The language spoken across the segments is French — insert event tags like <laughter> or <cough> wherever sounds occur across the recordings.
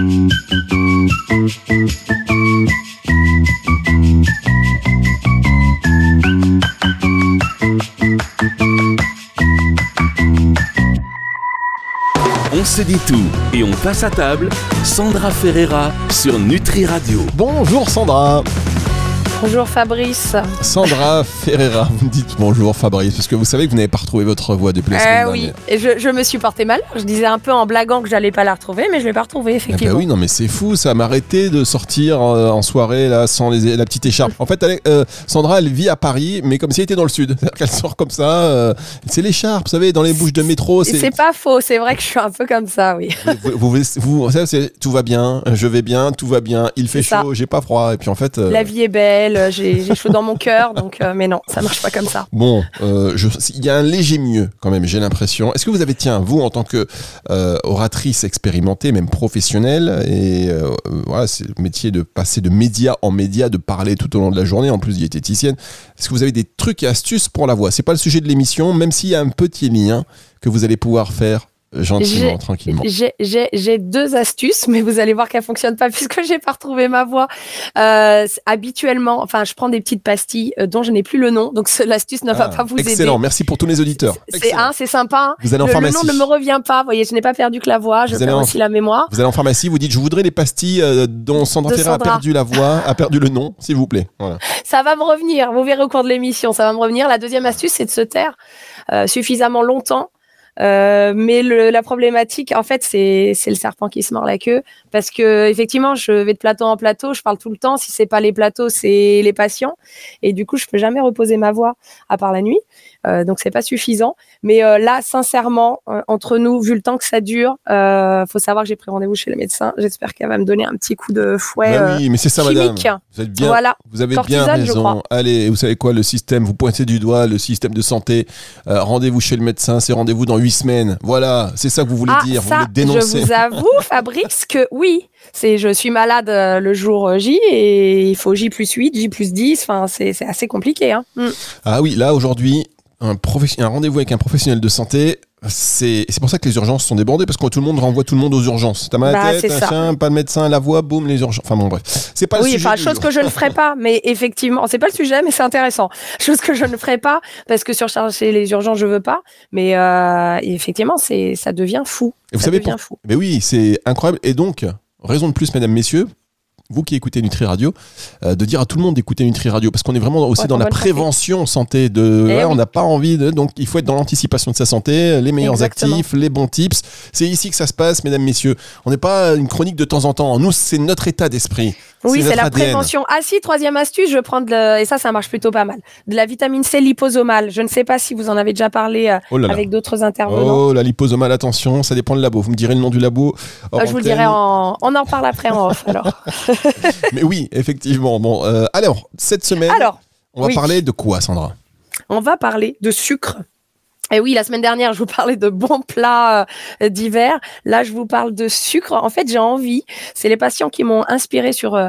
On se dit tout et on passe à table. Sandra Ferreira sur Nutri Radio. Bonjour Sandra. Bonjour Fabrice. Sandra Ferreira, vous me dites bonjour Fabrice, parce que vous savez que vous n'avez pas retrouvé votre voix depuis la semaine Euh, oui, et je, je me suis porté mal. Je disais un peu en blaguant que j'allais pas la retrouver, mais je l'ai pas retrouvée Eh effectivement. ben oui, non mais c'est fou, ça m'a arrêté de sortir euh, en soirée là sans les- la petite écharpe. En fait, elle euh, Sandra, elle vit à Paris, mais comme si elle était dans le sud. <laughs> C'est-à-dire qu'elle sort comme ça, euh, c'est l'écharpe, vous savez, dans les bouches de métro. C'est pas faux, c'est vrai que je suis un peu comme ça, oui. vous, vous, vous- savez, tout va bien, je vais bien, tout va bien, il fait chaud, j'ai pas froid. Et puis en fait, La vie est belle, j'ai j'ai chaud dans mon cœur, donc euh, mais non, ça marche pas comme ça. Bon, euh, il y a un léger mieux quand même, j'ai l'impression. Est-ce que vous avez, tiens, vous en tant que euh, oratrice expérimentée, même professionnelle, et euh, euh, voilà, c'est le métier de passer de média en média, de parler tout au long de la journée, en plus diététicienne, est-ce que vous avez des trucs et astuces pour la voix? C'est pas le sujet de l'émission, même s'il y a un petit lien que vous allez pouvoir faire euh, gentiment, tranquillement. J'ai- J'ai j'ai deux astuces, mais vous allez voir qu'elles fonctionnent pas <laughs> puisque j'ai pas retrouvé ma voix. Euh, habituellement, enfin, je prends des petites pastilles euh, dont je n'ai plus le nom, donc ce- l'astuce ne va Ah, pas vous excellent, aider. merci pour tous les auditeurs. C'est Excellent. hein, c'est sympa. hein. Vous allez en le, le pharmacie. nom ne me revient pas. Vous voyez, je n'ai pas perdu que la voix, je Vous perds en- aussi la mémoire. Vous allez en pharmacie, vous dites je voudrais les pastilles euh, dont Sandra Ferrer a perdu la voix, a perdu le nom, s'il vous plaît. Voilà. Ça va me revenir. Vous verrez au cours de l'émission, ça va me revenir. La deuxième astuce, c'est de se taire euh, suffisamment longtemps. Euh, mais le- la problématique, en fait, c'est c'est le serpent qui se mord la queue, parce que effectivement, je vais de plateau en plateau, je parle tout le temps. Si c'est pas les plateaux, c'est les patients, et du coup, je peux jamais reposer ma voix à part la nuit. Euh, donc c'est pas suffisant. Mais euh, là, sincèrement, euh, entre nous, vu le temps que ça dure, faut savoir que j'ai pris rendez-vous chez le médecin. J'espère qu'elle va me donner un petit coup de fouet Bah oui, mais c'est ça, madame. chimique. Vous êtes bien. Voilà. Vous avez bien raison. Allez, vous savez quoi, le système, vous pointez du doigt le système de santé. Rendez-vous chez le médecin, c'est rendez-vous dans huit semaines. Voilà, c'est ça que vous voulez Ah, dire. ça, vous voulez dénoncer. Je vous avoue, <laughs> Fabrice, que oui, c'est je suis malade le jour J et il faut J plus 8, J plus 10. Enfin, c'est c'est assez compliqué. Hein. Mm. Ah oui, là aujourd'hui, un, un rendez-vous avec un professionnel de santé. C'est c'est pour ça que les urgences sont débordées parce que tout le monde renvoie tout le monde aux urgences. T'as mal à Bah, la tête, c'est ça. machin, pas de médecin, la voix, boum, les urgences. Enfin bon, bref. C'est pas le Oui, sujet enfin, du chose que je ne ferai pas, mais effectivement, c'est pas le sujet, mais c'est intéressant. <laughs> Chose que je ne ferai pas parce que surcharger les urgences, je veux pas. Mais euh, effectivement, c'est ça devient fou. Et vous ça savez devient pour- fou. Mais oui, c'est incroyable. Et donc, raison de plus, mesdames, messieurs, vous qui écoutez Nutri Radio, euh, de dire à tout le monde d'écouter Nutri Radio, parce qu'on est vraiment aussi Ouais, dans la prévention santé. De, Eh On n'a pas envie de. Donc, il faut être dans l'anticipation de sa santé, les meilleurs Exactement. actifs, les bons tips. C'est ici que ça se passe, mesdames, messieurs. On n'est pas une chronique de temps en temps. Nous, c'est notre état d'esprit. Oui, c'est la ADN. prévention. Ah si, troisième astuce, je prends de la- et ça, ça marche plutôt pas mal. De la vitamine C liposomale. Je ne sais pas si vous en avez déjà parlé euh, Oh là là. avec d'autres intervenants. Oh, la liposomale, attention, ça dépend du labo. Vous me direz le nom du labo. Euh, je vous le dirai en. On en parle après en off. Alors, <laughs> <laughs> Mais oui, effectivement. Bon, euh, alors, cette semaine, alors on va oui. parler de quoi, Sandra? On va parler de sucre. Et oui, la semaine dernière, je vous parlais de bons plats euh, d'hiver. Là, je vous parle de sucre. En fait, j'ai envie. C'est les patients qui m'ont inspiré sur euh,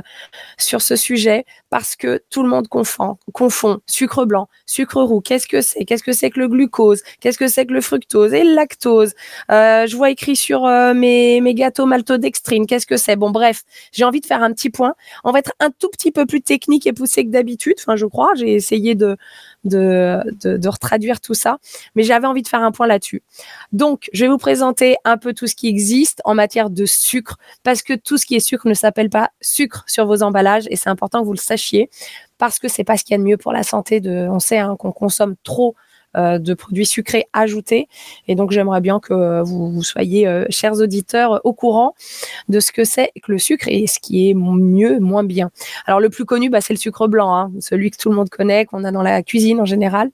sur ce sujet parce que tout le monde confond, confond sucre blanc, sucre roux. Qu'est-ce que c'est? Qu'est-ce que c'est que le glucose? Qu'est-ce que c'est que le fructose? Et le lactose? Euh, Je vois écrit sur euh, mes mes gâteaux maltodextrine. Qu'est-ce que c'est? Bon, bref, j'ai envie de faire un petit point. On va être un tout petit peu plus technique et poussé que d'habitude. Enfin, je crois. J'ai essayé de de, de, de retraduire tout ça, mais j'avais envie de faire un point là-dessus. Donc, je vais vous présenter un peu tout ce qui existe en matière de sucre, parce que tout ce qui est sucre ne s'appelle pas sucre sur vos emballages, et c'est important que vous le sachiez, parce que c'est pas ce qu'il y a de mieux pour la santé. De, on sait hein, qu'on consomme trop euh, de produits sucrés ajoutés, et donc j'aimerais bien que vous, vous soyez, euh, chers auditeurs, au courant de ce que c'est que le sucre et ce qui est mieux, moins bien. Alors le plus connu, bah, c'est le sucre blanc, hein, celui que tout le monde connaît, qu'on a dans la cuisine en général.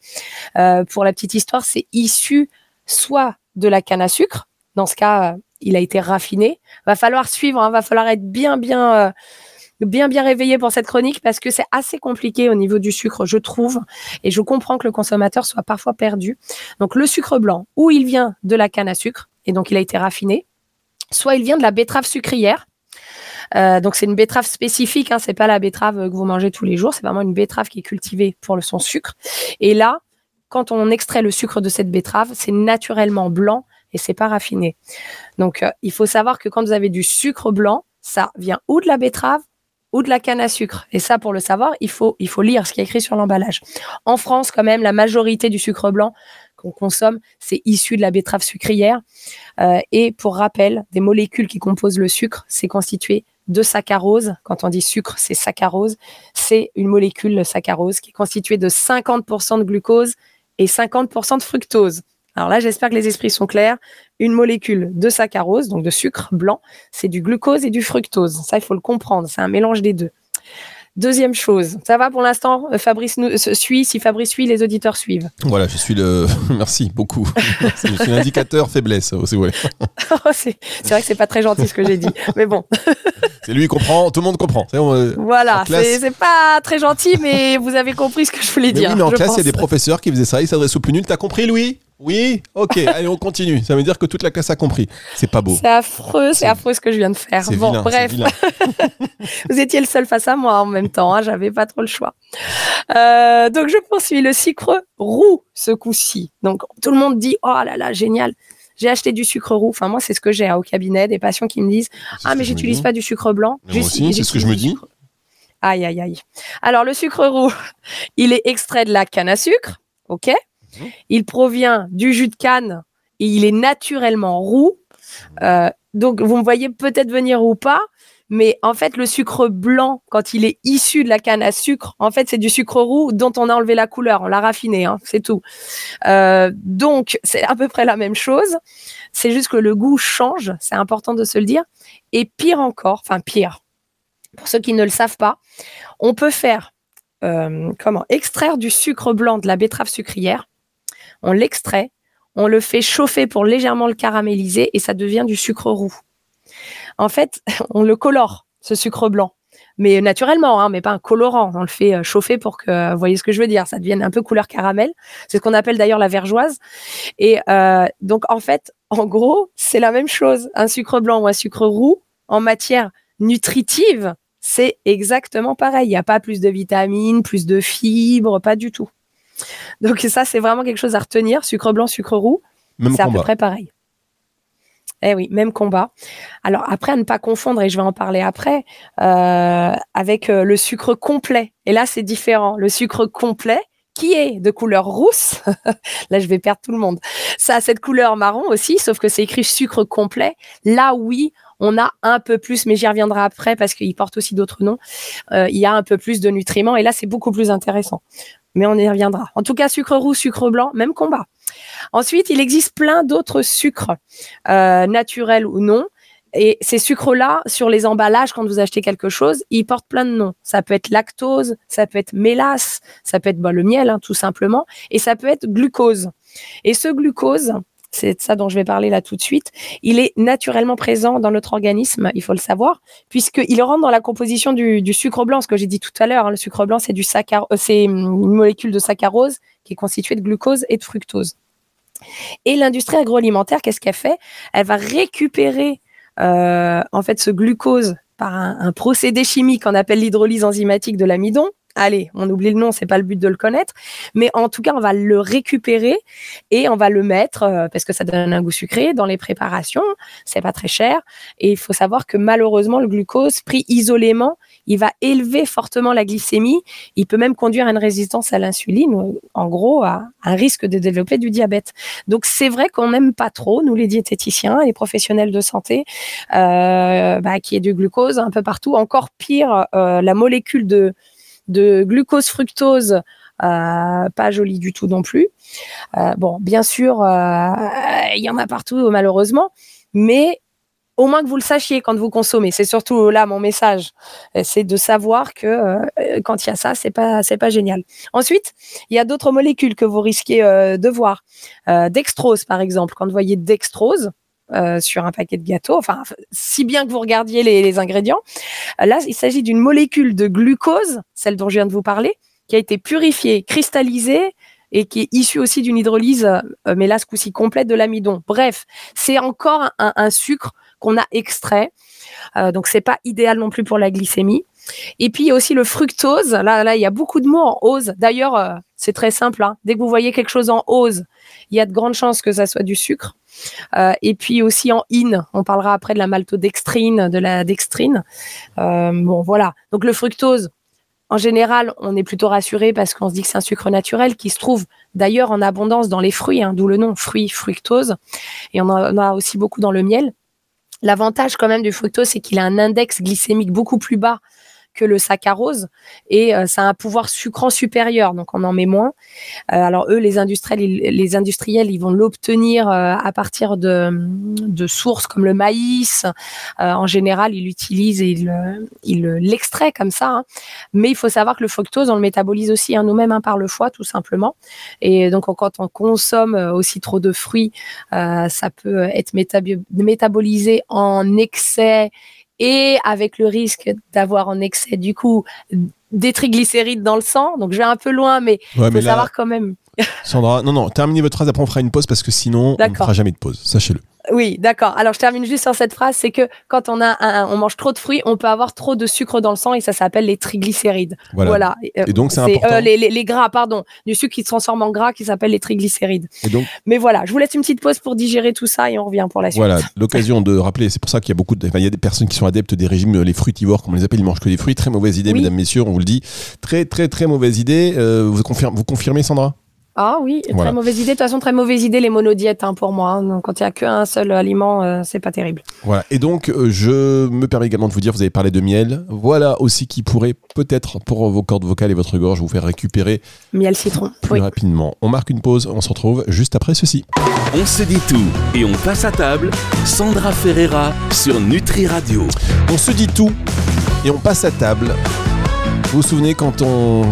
Euh, pour la petite histoire, c'est issu soit de la canne à sucre, dans ce cas, euh, il a été raffiné. Va falloir suivre, hein, va falloir être bien, bien, euh, bien, bien réveillé pour cette chronique parce que c'est assez compliqué au niveau du sucre, je trouve, et je comprends que le consommateur soit parfois perdu. Donc le sucre blanc, ou il vient de la canne à sucre, et donc il a été raffiné, soit il vient de la betterave sucrière. Euh, donc c'est une betterave spécifique, hein, c'est pas la betterave que vous mangez tous les jours, c'est vraiment une betterave qui est cultivée pour son sucre. Et là, quand on extrait le sucre de cette betterave, c'est naturellement blanc et c'est pas raffiné. Donc, euh, il faut savoir que quand vous avez du sucre blanc, ça vient ou de la betterave? Ou de la canne à sucre. Et ça, pour le savoir, il faut, il faut lire ce qui est écrit sur l'emballage. En France, quand même, la majorité du sucre blanc qu'on consomme, c'est issu de la betterave sucrière. Euh, et pour rappel, des molécules qui composent le sucre, c'est constitué de saccharose. Quand on dit sucre, c'est saccharose. C'est une molécule, le saccharose, qui est constituée de 50% de glucose et 50% de fructose. Alors là, j'espère que les esprits sont clairs. Une molécule de saccharose, donc de sucre blanc, c'est du glucose et du fructose. Ça, il faut le comprendre. C'est un mélange des deux. Deuxième chose, ça va pour l'instant? Fabrice nous, suit, si Fabrice suit, les auditeurs suivent. Voilà, je suis le... <laughs> Merci beaucoup. je suis l'indicateur faiblesse, <laughs> oh, c'est c'est vrai que c'est pas très gentil ce que j'ai dit, mais bon. <laughs> c'est lui qui comprend, tout le monde comprend. voilà, c'est pas très gentil, mais vous avez compris ce que je voulais dire. Oui, mais en classe, il y a des professeurs qui faisaient ça, ils s'adressent au plus nul. T'as compris, Louis? Oui, ok, <laughs> allez, on continue. Ça veut dire que toute la classe a compris. C'est pas beau. C'est affreux, c'est affreux ce que je viens de faire. Bon, bref. <laughs> Vous étiez le seul face à moi en même temps, hein, j'avais pas trop le choix. Euh, donc je poursuis le sucre roux ce coup-ci. Donc tout le monde dit oh là là génial. J'ai acheté du sucre roux. Enfin moi c'est ce que j'ai hein, au cabinet des patients qui me disent ah mais j'utilise pas du sucre blanc. moi aussi c'est ce que je me dis. Aïe aïe aïe. Alors le sucre roux, <laughs> il est extrait de la canne à sucre, ok? Mhm. Il provient du jus de canne et il est naturellement roux. Euh, donc, vous me voyez peut-être venir ou pas, mais en fait, le sucre blanc, quand il est issu de la canne à sucre, en fait, c'est du sucre roux dont on a enlevé la couleur, on l'a raffiné, hein, c'est tout. Euh, donc, c'est à peu près la même chose. C'est juste que le goût change, c'est important de se le dire. Et pire encore, enfin pire, pour ceux qui ne le savent pas, on peut faire euh, comment extraire du sucre blanc de la betterave sucrière on l'extrait, on le fait chauffer pour légèrement le caraméliser et ça devient du sucre roux. En fait, <laughs> on le colore, ce sucre blanc. Mais naturellement, hein, mais pas un colorant. On le fait euh, chauffer pour que, vous voyez ce que je veux dire, ça devienne un peu couleur caramel. C'est ce qu'on appelle d'ailleurs la vergeoise. Et euh, donc, en fait, en gros, c'est la même chose. Un sucre blanc ou un sucre roux, en matière nutritive, c'est exactement pareil. Il n'y a pas plus de vitamines, plus de fibres, pas du tout. Donc ça, c'est vraiment quelque chose à retenir. Sucre blanc, sucre roux, c'est à peu près pareil. Eh oui, même combat. Alors après, à ne pas confondre, et je vais en parler après, euh, avec euh, le sucre complet. Et là, c'est différent. Le sucre complet, qui est de couleur rousse, <laughs> là je vais perdre tout le monde, ça a cette couleur marron aussi, sauf que c'est écrit sucre complet. Là, oui, on a un peu plus, mais j'y reviendrai après parce qu'il porte aussi d'autres noms. Euh, il y a un peu plus de nutriments et là, c'est beaucoup plus intéressant mais on y reviendra. En tout cas, sucre roux, sucre blanc, même combat. Ensuite, il existe plein d'autres sucres, euh, naturels ou non. Et ces sucres-là, sur les emballages, quand vous achetez quelque chose, ils portent plein de noms. Ça peut être lactose, ça peut être mélasse, ça peut être le miel, hein, tout simplement, et ça peut être glucose. Et ce glucose, c'est ça dont je vais parler là tout de suite, il est naturellement présent dans notre organisme, il faut le savoir, puisqu'il rentre dans la composition du, sucre blanc, ce que j'ai dit tout à l'heure. Hein. le sucre blanc, euh, c'est une molécule de saccharose qui est constituée de glucose et de fructose. Et l'industrie agroalimentaire, qu'est-ce qu'elle fait? Elle va récupérer euh, en fait ce glucose par un procédé chimique qu'on appelle l'hydrolyse enzymatique de l'amidon, allez, on oublie le nom, c'est pas le but de le connaître, mais en tout cas, on va le récupérer et on va le mettre euh, parce que ça donne un goût sucré dans les préparations. C'est pas très cher et il faut savoir que malheureusement, le glucose pris isolément, il va élever fortement la glycémie. Il peut même conduire à une résistance à l'insuline, en gros, à un risque de développer du diabète. Donc c'est vrai qu'on n'aime pas trop, nous les diététiciens, les professionnels de santé, euh, bah, qui est du glucose un peu partout. Encore pire, euh, la molécule de de glucose fructose euh, pas joli du tout non plus. Euh, bon, bien sûr, euh, il y en a partout malheureusement, mais au moins que vous le sachiez quand vous consommez. C'est surtout là mon message, c'est de savoir que quand il y a ça, c'est pas c'est pas génial. Ensuite, il y a d'autres molécules que vous risquez de voir. dextrose par exemple, quand vous voyez dextrose, euh, sur un paquet de gâteaux, enfin, si bien que vous regardiez les, ingrédients. Euh, là, il s'agit d'une molécule de glucose, celle dont je viens de vous parler, qui a été purifiée, cristallisée et qui est issue aussi d'une hydrolyse, euh, mais là, ce coup-ci complète de l'amidon. Bref, c'est encore un, sucre qu'on a extrait, donc c'est pas idéal non plus pour la glycémie. Et puis il y a aussi le fructose. Là, là, il y a beaucoup de mots en ose. D'ailleurs, euh, c'est très simple. Hein. Dès que vous voyez quelque chose en ose, il y a de grandes chances que ça soit du sucre. Euh, et puis aussi en in, on parlera après de la maltodextrine, de la dextrine. Euh, bon, voilà. Donc le fructose, en général, on est plutôt rassuré parce qu'on se dit que c'est un sucre naturel qui se trouve d'ailleurs en abondance dans les fruits, hein, d'où le nom fruit fructose. Et on en a aussi beaucoup dans le miel. L'avantage quand même du fructose, c'est qu'il a un index glycémique beaucoup plus bas que le saccharose et euh, ça a un pouvoir sucrant supérieur, donc on en met moins. Euh, alors eux, les industriels, ils, les industriels, ils vont l'obtenir euh, à partir de, de, sources comme le maïs. en général, ils l'utilisent et ils l'extraient comme ça. Hein. Mais il faut savoir que le fructose, on le métabolise aussi hein, nous-mêmes hein, par le foie, tout simplement. Et donc quand on consomme aussi trop de fruits, ça peut être métabolisé en excès et avec le risque d'avoir en excès du coup des triglycérides dans le sang. Donc je vais un peu loin, mais il faut savoir quand même. Sandra, non, non, terminez votre phrase, après on fera une pause parce que sinon on ne fera jamais de pause, sachez-le. Oui, d'accord. Alors je termine juste sur cette phrase, c'est que quand on a un, on mange trop de fruits, on peut avoir trop de sucre dans le sang et ça s'appelle les triglycérides. Voilà. Et donc c'est important. Euh, les, les, gras, pardon, du sucre qui se transforme en gras qui s'appelle les triglycérides. Et donc. Mais voilà, je vous laisse une petite pause pour digérer tout ça et on revient pour la suite. Voilà, l'occasion de rappeler. C'est pour ça qu'il y a beaucoup de, il y a des personnes qui sont adeptes des régimes les fruitivores, comme on les appelle, ils mangent que des fruits. Très mauvaise idée, mesdames, messieurs, on vous le dit. Très très très mauvaise idée. Euh, vous, confirmez, vous confirmez, Sandra? Ah oui, très mauvaise idée. De toute façon, très mauvaise idée les monodiètes hein, pour moi. Hein. quand il n'y a qu'un seul aliment, euh, c'est pas terrible. Voilà. Et donc, euh, je me permets également de vous dire, vous avez parlé de miel. Voilà aussi qui pourrait peut-être pour vos cordes vocales et votre gorge vous faire récupérer miel citron plus rapidement. On marque une pause. On se retrouve juste après ceci. On se dit tout et on passe à table. Sandra Ferreira sur Nutri Radio. On se dit tout et on passe à table. Vous vous souvenez quand on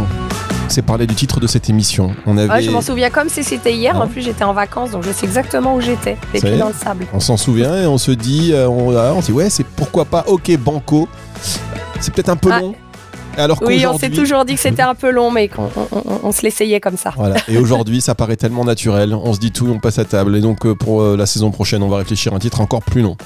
c'est parler du titre de cette émission. On avait... je m'en souviens comme si c'était hier. En plus, j'étais en vacances, donc je sais exactement où j'étais. Les pieds dans le sable. On s'en souvient et on se dit, euh, on, dit ouais, c'est pourquoi pas OK Banco. C'est peut-être un peu ah. long. Alors oui, on s'est toujours dit que c'était un peu long, mais qu'on on, se l'essayait comme ça. Voilà. Et <laughs> aujourd'hui, ça paraît tellement naturel. On se dit tout, on passe à table. Et donc, euh, pour euh, la saison prochaine, on va réfléchir à un titre encore plus long.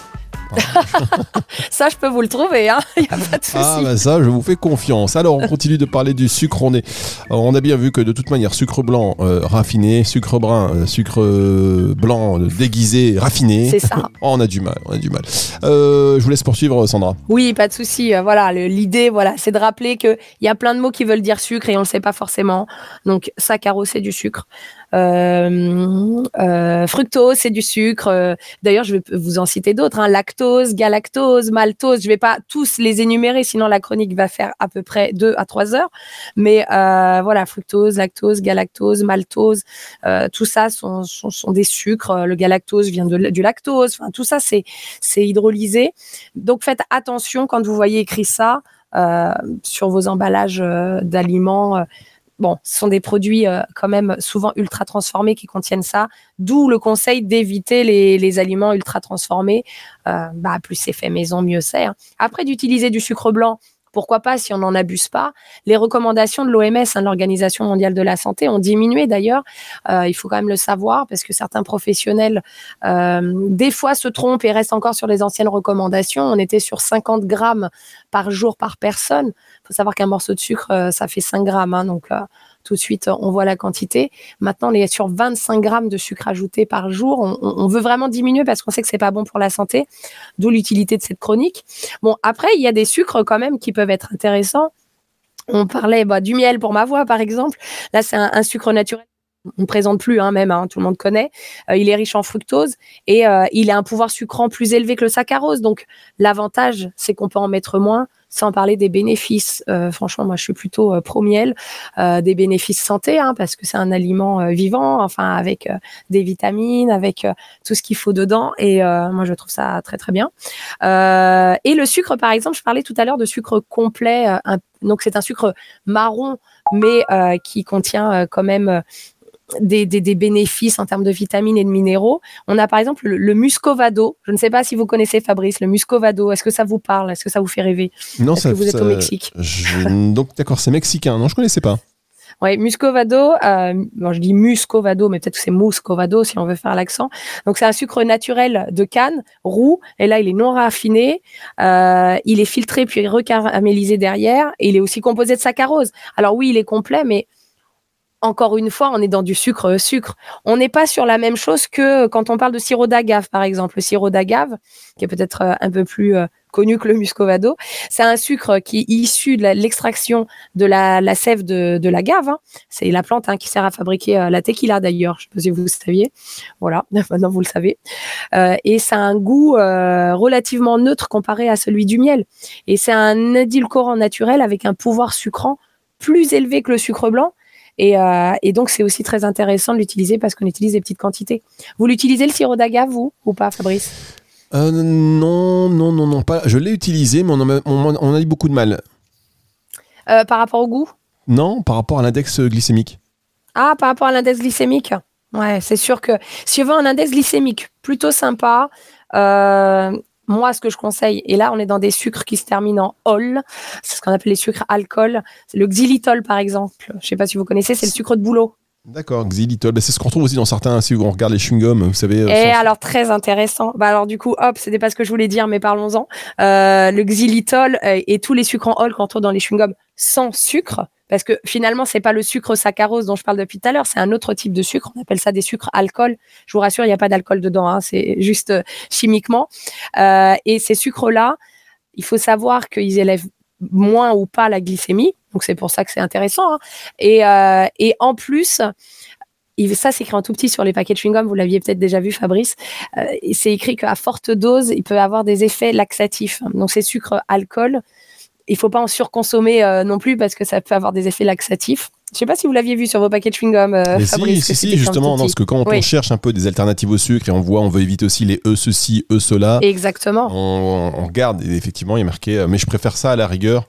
Ça, je peux vous le trouver, hein il a pas de souci. Ah, bah ça, je vous fais confiance. Alors, on continue de parler du sucre. On, est, on a bien vu que de toute manière, sucre blanc euh, raffiné, sucre brun, euh, sucre euh, blanc déguisé, raffiné. C'est ça. <laughs> on a du mal, on a du mal. je vous laisse poursuivre, Sandra. Oui, pas de souci. Voilà, l'idée, voilà, c'est de rappeler qu'il y a plein de mots qui veulent dire sucre et on ne le sait pas forcément. Donc, saccharose, c'est du sucre. Euh, euh, fructose, c'est du sucre. Euh, d'ailleurs, je vais vous en citer d'autres. Hein. Lactose, galactose, maltose. Je vais pas tous les énumérer, sinon la chronique va faire à peu près 2 à 3 heures. Mais voilà, fructose, lactose, galactose, maltose, tout ça sont, sont, des sucres. Le galactose vient du lactose. Enfin, tout ça, c'est c'est hydrolysé. Donc, faites attention quand vous voyez écrit ça sur vos emballages d'aliments bon, ce sont des produits euh, quand même souvent ultra transformés qui contiennent ça, d'où le conseil d'éviter les, aliments ultra transformés. Euh, bah, plus c'est fait maison, mieux c'est. Hein. Après, d'utiliser du sucre blanc, pourquoi pas si on n'en abuse pas Les recommandations de l'OMS, hein, l'Organisation mondiale de la santé, ont diminué d'ailleurs. Euh, il faut quand même le savoir parce que certains professionnels, des fois, se trompent et restent encore sur les anciennes recommandations. On était sur 50 grammes par jour par personne faut savoir qu'un morceau de sucre, euh, ça fait 5 grammes. Hein, donc, euh, tout de suite, on voit la quantité. Maintenant, on est sur 25 grammes de sucre ajouté par jour. On, veut vraiment diminuer parce qu'on sait que c'est pas bon pour la santé, d'où l'utilité de cette chronique. Bon, après, il y a des sucres quand même qui peuvent être intéressants. On parlait bah, du miel pour ma voix, par exemple. Là, c'est un, sucre naturel on ne présente plus hein, même, hein, tout le monde connaît. Euh, il est riche en fructose et il a un pouvoir sucrant plus élevé que le saccharose. Donc l'avantage, c'est qu'on peut en mettre moins sans parler des bénéfices. Euh, franchement, moi, je suis plutôt euh, pro-miel, euh, des bénéfices santé, hein, parce que c'est un aliment vivant, enfin, avec des vitamines, avec tout ce qu'il faut dedans. Et moi, je trouve ça très, très bien. et le sucre, par exemple, je parlais tout à l'heure de sucre complet. donc, c'est un sucre marron, mais qui contient quand même des, bénéfices en termes de vitamines et de minéraux. On a par exemple le, muscovado. Je ne sais pas si vous connaissez Fabrice, le muscovado. Est-ce que ça vous parle? Est-ce que ça vous fait rêver? Non, ça, que vous êtes au Mexique? Donc d'accord, c'est mexicain. Non, je connaissais pas. Ouais, muscovado. Euh, bon, je dis muscovado, mais peut-être que c'est muscovado si on veut faire l'accent. Donc c'est un sucre naturel de canne, roux, et là il est non raffiné. Euh, il est filtré puis recaramélisé derrière, et il est aussi composé de saccharose. Alors oui, il est complet, mais encore une fois, on est dans du sucre-sucre. On n'est pas sur la même chose que quand on parle de sirop d'agave, par exemple. Le sirop d'agave, qui est peut-être euh, un peu plus euh, connu que le muscovado, c'est un sucre qui est issu de l'extraction de la, sève de, de l'agave. Hein. C'est la plante hein, qui sert à fabriquer euh, la tequila d'ailleurs. Je ne sais pas si vous le saviez. Voilà, <laughs> maintenant vous le savez. et ça a un goût relativement neutre comparé à celui du miel. Et c'est un édulcorant naturel avec un pouvoir sucrant plus élevé que le sucre blanc euh, et, donc, c'est aussi très intéressant de l'utiliser parce qu'on utilise des petites quantités. Vous l'utilisez le sirop d'agave, vous, ou pas, Fabrice? Euh, Non, non, non, non, pas. Je l'ai utilisé, mais on, a, on, a eu beaucoup de mal. Euh, par rapport au goût? Non, par rapport à l'index glycémique. Ah, par rapport à l'index glycémique? Ouais, c'est sûr que si on veut un index glycémique plutôt sympa, moi, ce que je conseille, et là, on est dans des sucres qui se terminent en ol, c'est ce qu'on appelle les sucres alcool. C'est le xylitol, par exemple. Je ne sais pas si vous connaissez, c'est le sucre de boulot. D'accord, xylitol. Bah, c'est ce qu'on retrouve aussi dans certains, si on regarde les chewing-gums, vous savez. Euh, et alors, très intéressant. Bah, alors, du coup, hop, c'était pas ce que je voulais dire, mais parlons-en. Euh, le xylitol euh, et tous les sucres en ol qu'on trouve dans les chewing-gums sans sucre, parce que finalement, c'est pas le sucre saccharose dont je parle depuis tout à l'heure, c'est un autre type de sucre. On appelle ça des sucres alcool. Je vous rassure, il n'y a pas d'alcool dedans, hein, c'est juste euh, chimiquement. Euh, et ces sucres-là, il faut savoir qu'ils élèvent moins ou pas la glycémie. Donc c'est pour ça que c'est intéressant. Hein. Et, euh, et en plus, ça, c'est écrit en tout petit sur les paquets de chewing-gum. Vous l'aviez peut-être déjà vu, Fabrice. C'est écrit qu'à forte dose, il peut avoir des effets laxatifs. Donc, ces sucres alcool, il faut pas en surconsommer euh, non plus parce que ça peut avoir des effets laxatifs. Je sais pas si vous l'aviez vu sur vos paquets de chewing-gum. Euh, si, si, si justement, parce que quand on cherche un peu des alternatives au sucre et on voit, on veut éviter aussi les E ceci, E cela. Exactement. On, on regarde et effectivement, il a marqué, euh, mais je préfère ça à la rigueur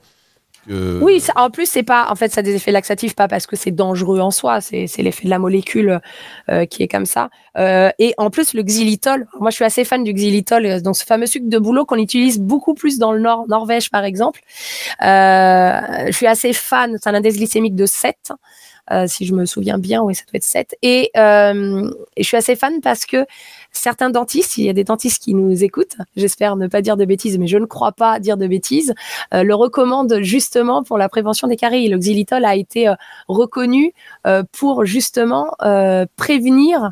oui, en plus, c'est pas. En fait, ça a des effets laxatifs, pas parce que c'est dangereux en soi, c'est l'effet de la molécule euh, qui est comme ça. Euh, et en plus, le xylitol, moi je suis assez fan du xylitol, euh, donc ce fameux sucre de boulot qu'on utilise beaucoup plus dans le nord, Norvège par exemple. je suis assez fan, c'est un index glycémique de 7. Si je me souviens bien, oui, ça doit être 7. Et, et je suis assez fan parce que certains dentistes, il y a des dentistes qui nous écoutent, j'espère ne pas dire de bêtises, mais je ne crois pas dire de bêtises, euh, le recommandent justement pour la prévention des caries. Le xylitol a été euh, reconnu euh, pour justement prévenir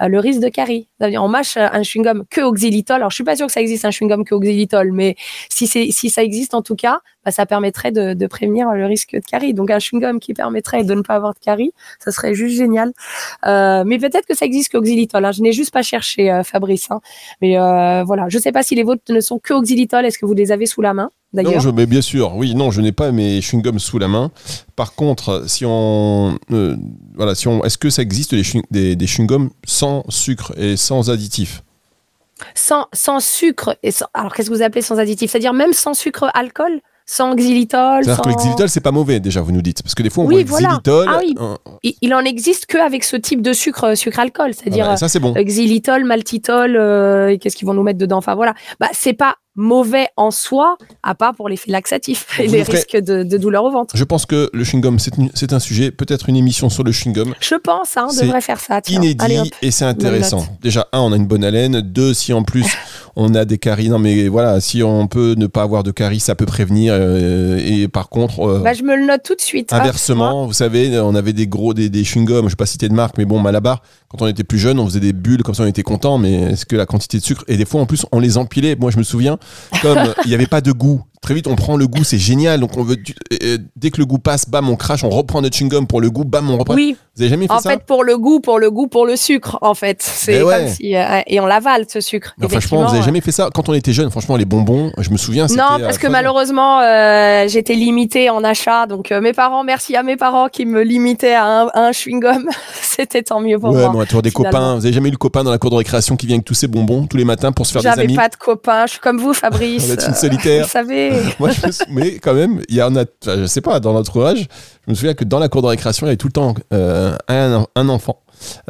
le risque de carie. On mâche un chewing-gum que au xylitol. Alors, je suis pas sûre que ça existe un chewing-gum que au xylitol, mais si, si ça existe en tout cas, bah, ça permettrait de, prévenir le risque de carie. Donc, un chewing-gum qui permettrait de ne pas avoir de carie, ça serait juste génial. Euh, mais peut-être que ça existe qu'au xylitol. Hein. Je n'ai juste pas cherché, euh, Fabrice. Hein. Mais euh, voilà, je sais pas si les vôtres ne sont que au xylitol. Est-ce que vous les avez sous la main? Non, je, mais bien sûr, oui, non, je n'ai pas mes chewing-gums sous la main. Par contre, si on, voilà, si on, est-ce que ça existe des, des, chewing-gums sans sucre et sans additifs? Sans, sans sucre et alors qu'est-ce que vous appelez sans additifs? C'est-à-dire même sans sucre alcool? Sans xylitol. C'est-à-dire que le xylitol, c'est pas mauvais déjà, vous nous dites. Parce que des fois, on voit xylitol. Ah oui. Il, en existe qu'avec ce type de sucre, euh, sucre-alcool. C'est-à-dire ah bah, ça, c'est bon. Euh, xylitol, maltitol, euh, qu'est-ce qu'ils vont nous mettre dedans? Enfin voilà. Bah, c'est pas mauvais en soi, à part pour l'effet laxatif et les risques de, douleur au ventre. Je pense que le chewing-gum, c'est un sujet, peut-être une émission sur le chewing-gum. Je pense, hein, on devrait faire ça. inédit et c'est intéressant. Déjà, un, on a une bonne haleine. Deux, si en plus <laughs> on a des caries, non mais voilà, si on peut ne pas avoir de caries, ça peut prévenir. Euh, et par contre... Euh, bah, je me le note tout de suite. Inversement, vous savez, on avait des gros, des, des chewing-gums, je ne vais pas citer de marque, mais bon, Malabar, quand on était plus jeune, on faisait des bulles, comme ça on était content, mais est-ce que la quantité de sucre, et des fois en plus on les empilait, moi je me souviens, comme il n'y avait pas de goût, très vite on prend le goût, c'est génial. Donc on veut dès que le goût passe, bam, on crache, on reprend notre chewing gum pour le goût, bam, on reprend. Oui. Vous avez jamais fait en ça En fait, pour le goût, pour le goût, pour le sucre, en fait. C'est comme si euh, et on l'avale ce sucre. franchement, vous avez jamais fait ça quand on était jeune. Franchement, les bonbons, je me souviens. Non, parce que malheureusement, euh, j'étais limitée en achat. Donc euh, mes parents, merci à mes parents qui me limitaient à un, chewing gum. <laughs> C'était tant mieux pour moi. Ouais, toujours des copains. Vous avez jamais eu le copain dans la cour de récréation qui vient avec tous ses bonbons tous les matins pour se faire des amis J'avais pas de copains. Je suis comme vous, <laughs> Fabrice. vous êtes une solitaire. Vous savez. <laughs> moi, je mais quand même, il y en a, je sais pas, dans notre âge, je me souviens que dans la cour de récréation, il y avait tout le temps euh, un, enfant.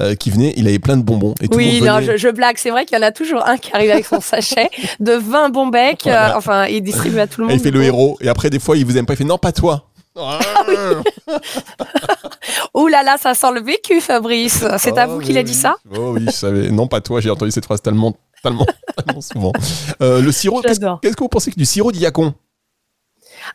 Euh, qui venait, il avait plein de bonbons. Et tout oui, non, je, blague. C'est vrai qu'il y en a toujours un qui arrive avec son sachet de 20 bons becs. Euh, enfin, il distribue à tout le monde. il fait le héros. Et après, des fois, il vous aime pas. Il fait non, pas toi. Ah. Ouh là là, ça sent le vécu, Fabrice. C'est à Oh, vous oui, qu'il a dit oui. ça Oh oui, je savais. Non, pas toi, j'ai entendu cette phrase tellement, tellement, <laughs> tellement souvent. Euh, le sirop, qu'est-ce que vous pensez que du sirop d'Iacon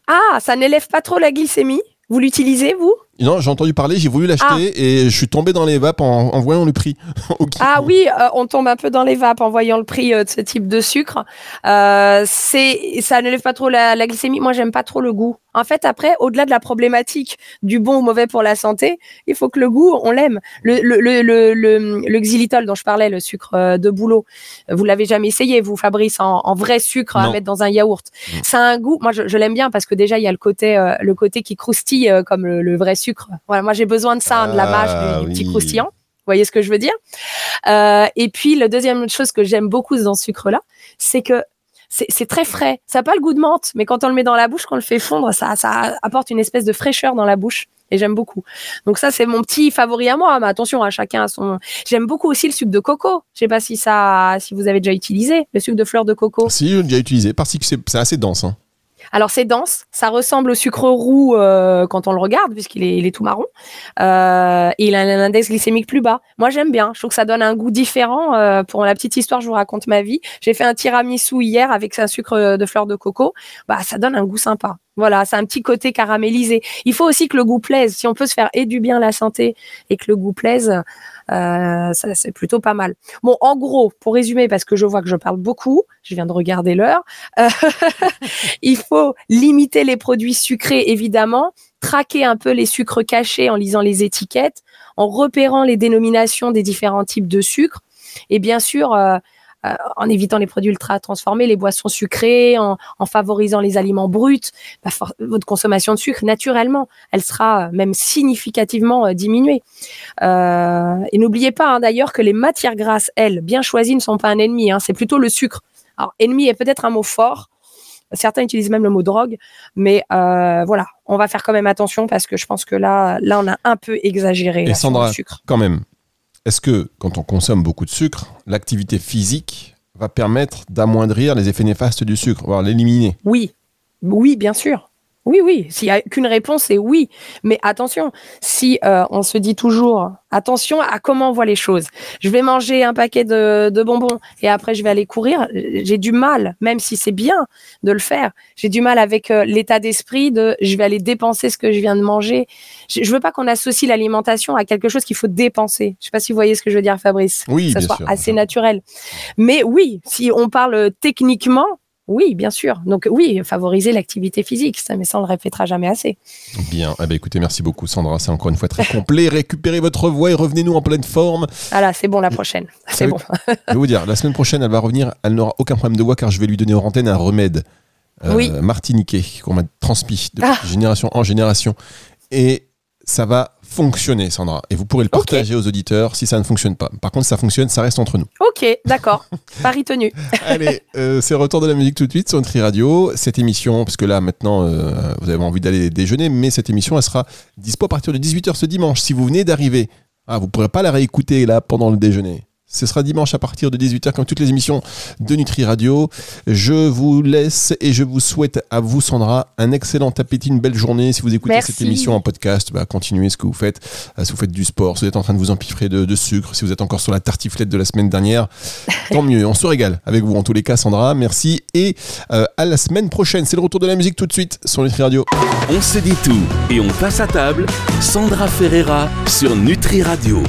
Ah, ça n'élève pas trop la glycémie? Vous l'utilisez, vous? Non, j'ai entendu parler, j'ai voulu l'acheter Ah. et je suis tombé dans les vapes en, en voyant le prix. <laughs> Ah oui, euh, on tombe un peu dans les vapes en voyant le prix euh, de ce type de sucre. Euh, c'est, ça n'élève pas trop la, la glycémie. Moi, j'aime pas trop le goût. En fait, après, au-delà de la problématique du bon ou mauvais pour la santé, il faut que le goût, on l'aime. Le, le, le, le, le, le xylitol dont je parlais, le sucre euh, de bouleau, vous l'avez jamais essayé, vous, Fabrice, en, vrai sucre à Non. mettre dans un yaourt. Ça a un goût. Moi, je, l'aime bien parce que déjà, il y a le côté, le côté qui croustille comme le, le vrai sucre. Voilà, moi, j'ai besoin de ça, hein, de la mâche, Ah, du, du petit oui. croustillant. Vous voyez ce que je veux dire? Euh, Et puis, la deuxième chose que j'aime beaucoup dans ce sucre-là, c'est que c'est très frais. Ça n'a pas le goût de menthe, mais quand on le met dans la bouche, quand on le fait fondre, ça, ça apporte une espèce de fraîcheur dans la bouche. Et j'aime beaucoup. Donc ça, c'est mon petit favori à moi. Mais attention, à chacun a son. J'aime beaucoup aussi le sucre de coco. Je sais pas si ça, si vous avez déjà utilisé le sucre de fleur de coco. Si, j'ai déjà utilisé, parce que c'est c'est assez dense. hein. Alors c'est dense, ça ressemble au sucre roux euh, quand on le regarde puisqu'il est, il est tout marron Euh, et il a un index glycémique plus bas. Moi j'aime bien, je trouve que ça donne un goût différent. Euh, pour la petite histoire, je vous raconte ma vie. J'ai fait un tiramisu hier avec un sucre de fleur de coco. Bah ça donne un goût sympa. Voilà, c'est un petit côté caramélisé. Il faut aussi que le goût plaise. Si on peut se faire et du bien la santé et que le goût plaise, ça c'est plutôt pas mal. Bon, en gros, pour résumer, parce que je vois que je parle beaucoup, je viens de regarder l'heure. euh, <laughs> il faut limiter les produits sucrés, évidemment, traquer un peu les sucres cachés en lisant les étiquettes, en repérant les dénominations des différents types de sucre, et bien sûr, euh, euh, en évitant les produits ultra transformés, les boissons sucrées, en, en favorisant les aliments bruts, bah, votre consommation de sucre, naturellement, elle sera euh, même significativement euh, diminuée. Euh, et n'oubliez pas hein, d'ailleurs que les matières grasses, elles, bien choisies, ne sont pas un ennemi, hein, c'est plutôt le sucre. Alors, ennemi est peut-être un mot fort, Certains utilisent même le mot drogue, mais euh, voilà, on va faire quand même attention parce que je pense que là, là, on a un peu exagéré Et là, Sandra, le sucre. Quand même, est-ce que quand on consomme beaucoup de sucre, l'activité physique va permettre d'amoindrir les effets néfastes du sucre, voire l'éliminer? Oui, oui, bien sûr. Oui, oui. S'il y a qu'une réponse, c'est oui. Mais attention, si euh, on se dit toujours attention à comment on voit les choses. Je vais manger un paquet de, de bonbons et après je vais aller courir. J'ai du mal, même si c'est bien de le faire. J'ai du mal avec euh, l'état d'esprit de je vais aller dépenser ce que je viens de manger. Je, je veux pas qu'on associe l'alimentation à quelque chose qu'il faut dépenser. Je sais pas si vous voyez ce que je veux dire, Fabrice. Oui, que ça bien soit sûr. assez naturel. Mais oui, si on parle techniquement, oui, bien sûr. Donc oui, favoriser l'activité physique, ça, mais ça on le répétera jamais assez. Bien. Eh ben, écoutez, merci beaucoup Sandra, c'est encore une fois très complet. Récupérez votre voix et revenez-nous en pleine forme. Voilà, c'est bon la prochaine. C'est bon. <laughs> Je vais vous dire, la semaine prochaine, elle va revenir, elle n'aura aucun problème de voix car je vais lui donner en antenne un remède euh, Oui. martiniquais qu'on m'a transmis de Ah. génération en génération. Et ça va fonctionner, Sandra. Et vous pourrez le partager aux auditeurs si ça ne fonctionne pas. Par contre, si ça fonctionne, ça reste entre nous. Ok, d'accord. <laughs> Paris tenu. <laughs> Allez, euh, c'est retour de la musique tout de suite sur Nutri Radio. Cette émission, parce que là maintenant euh, vous avez envie d'aller déjeuner, mais cette émission elle sera dispo à partir de 18h ce dimanche. Si vous venez d'arriver, ah, vous ne pourrez pas la réécouter là pendant le déjeuner. Ce sera dimanche à partir de 18h comme toutes les émissions de Nutri Radio. Je vous laisse et je vous souhaite à vous Sandra un excellent appétit, une belle journée. Si vous écoutez Merci. cette émission en podcast, bah, continuez ce que vous faites. Euh, si vous faites du sport, si vous êtes en train de vous empiffrer de, de sucre, si vous êtes encore sur la tartiflette de la semaine dernière, <laughs> tant mieux. On se régale avec vous en tous les cas, Sandra. Merci et euh, à la semaine prochaine. C'est le retour de la musique tout de suite sur Nutri Radio. On se dit tout et on passe à table. Sandra Ferreira sur Nutri Radio.